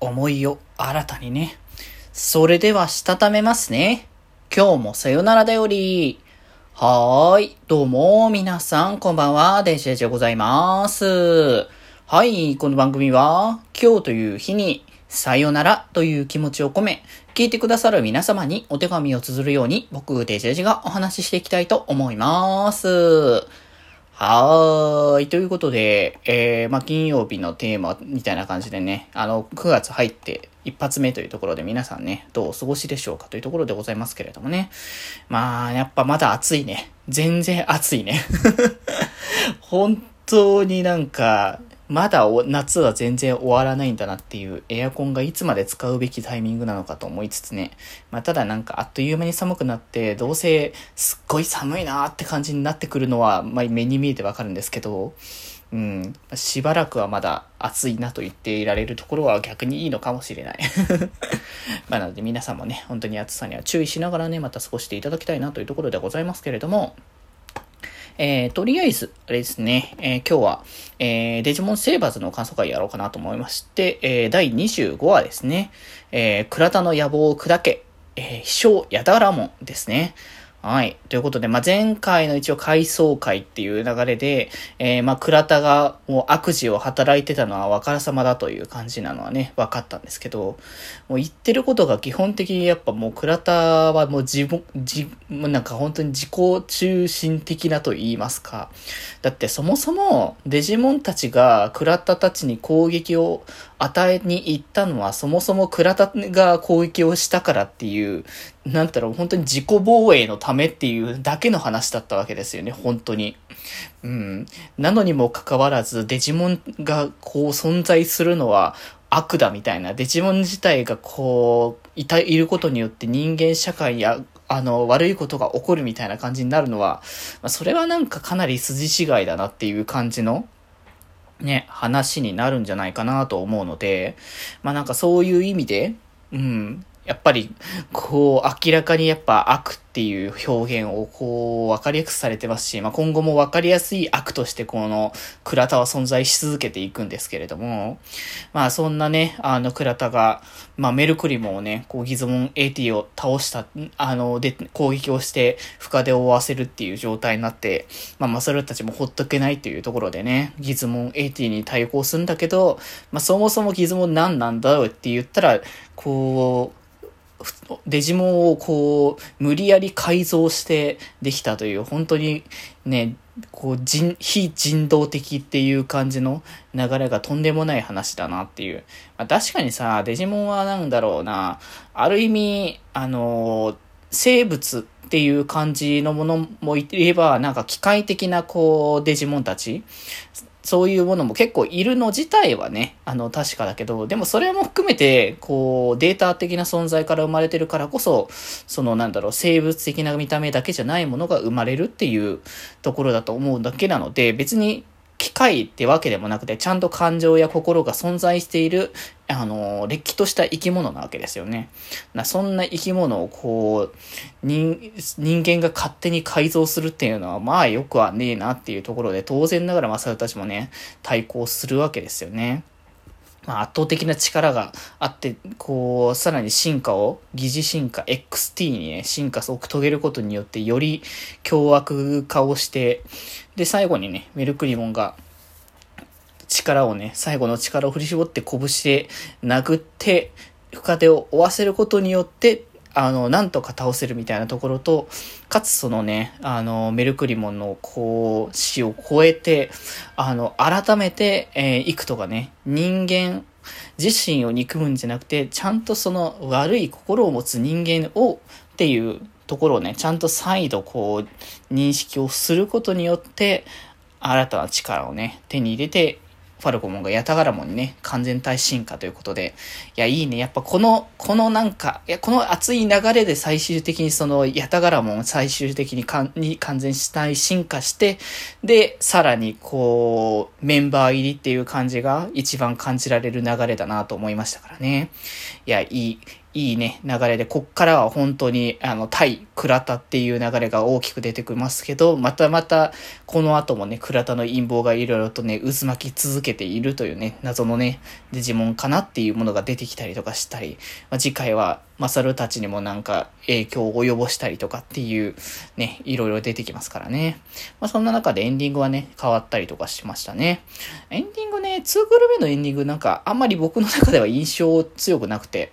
思いを新たにね。それでは、したためますね。今日もさよならだより。はーい。どうも、皆さん、こんばんは。デジェジでございます。はい。この番組は、今日という日に、さよならという気持ちを込め、聞いてくださる皆様にお手紙を綴るように、僕、デジェジがお話ししていきたいと思います。はーい。ということで、えー、まあ、金曜日のテーマみたいな感じでね、あの、9月入って一発目というところで皆さんね、どうお過ごしでしょうかというところでございますけれどもね。まあ、やっぱまだ暑いね。全然暑いね。本当になんか、まだ夏は全然終わらないんだなっていうエアコンがいつまで使うべきタイミングなのかと思いつつね。まあ、ただなんかあっという間に寒くなって、どうせすっごい寒いなーって感じになってくるのは、まあ、目に見えてわかるんですけど、うん、しばらくはまだ暑いなと言っていられるところは逆にいいのかもしれない。まあなので皆さんもね、本当に暑さには注意しながらね、また過ごしていただきたいなというところでございますけれども、えー、とりあえず、あれですね、えー、今日は、えー、デジモンセーバーズの感想会やろうかなと思いまして、えー、第25話ですね、えー、倉田の野望を砕け、えー、秘書やだらもんですね。はい。ということで、まあ、前回の一応回想会っていう流れで、えー、まあ、倉田がもう悪事を働いてたのは若様だという感じなのはね、分かったんですけど、もう言ってることが基本的にやっぱもう倉田はもう自分、自、なんか本当に自己中心的なと言いますか。だってそもそもデジモンたちが倉田たちに攻撃を与えに行ったのはそもそも倉田が攻撃をしたからっていう、なんだろう、本当に自己防衛のためっていうだけの話だったわけですよね、本当に。うん。なのにもかかわらず、デジモンがこう存在するのは悪だみたいな、デジモン自体がこう、いた、いることによって人間社会や、あの、悪いことが起こるみたいな感じになるのは、まあ、それはなんかかなり筋違いだなっていう感じの、ね、話になるんじゃないかなと思うので、まあなんかそういう意味で、うん、やっぱり、こう、明らかにやっぱ悪っていう表現をこう、わかりやすくされてますし、まあ、今後もわかりやすい悪としてこの、倉田は存在し続けていくんですけれども、まあ、そんなね、あの、倉田が、まあ、メルクリモをね、こう、ギズモン AT を倒した、あの、で、攻撃をして、深手を負わせるっていう状態になって、まあ、マサルたちもほっとけないっていうところでね、ギズモン AT に対抗するんだけど、まあ、そもそもギズモン何なんだよって言ったら、こう、デジモンをこう、無理やり改造してできたという、本当にね、こう、人、非人道的っていう感じの流れがとんでもない話だなっていう。まあ、確かにさ、デジモンはなんだろうな、ある意味、あの、生物っていう感じのものもいれば、なんか機械的なこう、デジモンたちそういうものも結構いるの自体はね、あの、確かだけど、でもそれも含めて、こう、データ的な存在から生まれてるからこそ、その、なんだろう、生物的な見た目だけじゃないものが生まれるっていうところだと思うだけなので、別に機械ってわけでもなくて、ちゃんと感情や心が存在している、あの、れっきとした生き物なわけですよね。なそんな生き物をこう、人、人間が勝手に改造するっていうのは、まあよくはねえなっていうところで、当然ながらマサルたちもね、対抗するわけですよね。まあ、圧倒的な力があって、こう、さらに進化を、疑似進化 XT にね、進化を遂げることによって、より凶悪化をして、で、最後にね、メルクリモンが、力をね、最後の力を振り絞って拳で殴って、深手を負わせることによって、あの、なんとか倒せるみたいなところと、かつそのね、あの、メルクリモンの、こう、死を超えて、あの、改めて、えー、幾とがね、人間自身を憎むんじゃなくて、ちゃんとその悪い心を持つ人間を、っていうところをね、ちゃんと再度こう、認識をすることによって、新たな力をね、手に入れてファルコモンがヤタガラモンにね、完全体進化ということで、いや、いいね。やっぱこの、このなんか、いや、この熱い流れで最終的にその、ヤタガラモンを最終的にかんに完全体進化して、で、さらにこう、メンバー入りっていう感じが一番感じられる流れだなと思いましたからね。いや、いい、いいね、流れで、こっからは本当に、あの、対倉田っていう流れが大きく出てきますけど、またまた、この後もね、倉田の陰謀がいろいろとね、渦巻き続けているというね、謎のね、デジモンかなっていうものが出てきたりとかしたり、まあ、次回は、マサルたちにもなんか影響を及ぼしたりとかっていう、ね、いろいろ出てきますからね。まあ、そんな中でエンディングはね、変わったりとかしましたね。エンディングね、2クール目のエンディングなんか、あんまり僕の中では印象強くなくて、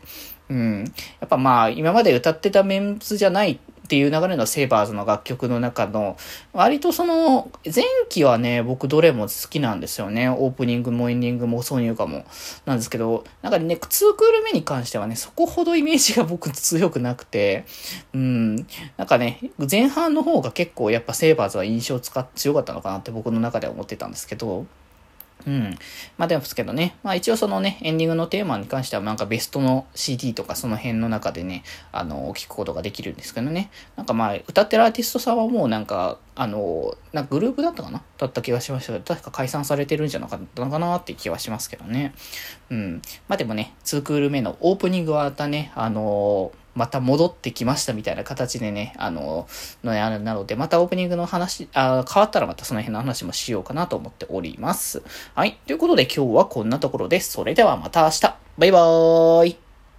うん。やっぱまあ、今まで歌ってたメンツじゃないっていう流れのセイバーズの楽曲の中の、割とその、前期はね、僕どれも好きなんですよね。オープニングもエンディングも挿入歌も。なんですけど、なんかね、2クール目に関してはね、そこほどイメージが僕強くなくて、うん、なんかね、前半の方が結構やっぱセイバーズは印象使っ強かったのかなって僕の中では思ってたんですけど、うん。まあでもですけどね、まあ一応そのね、エンディングのテーマに関してはなんかベストの CD とかその辺の中でね、あの、聞くことができるんですけどね。なんかまあ、歌ってるアーティストさんはもうなんか、あの、なんかグループだったかな？だった気がしましたけど、確か解散されてるんじゃなかったのかなって気はしますけどね。うん。まあでもね、2クール目のオープニングはまたね、あのーまた戻ってきましたみたいな形でね、あの、のあるなので、またオープニングの話、あ変わったらまたその辺の話もしようかなと思っております。はい。ということで今日はこんなところです。それではまた明日。バイバーイ。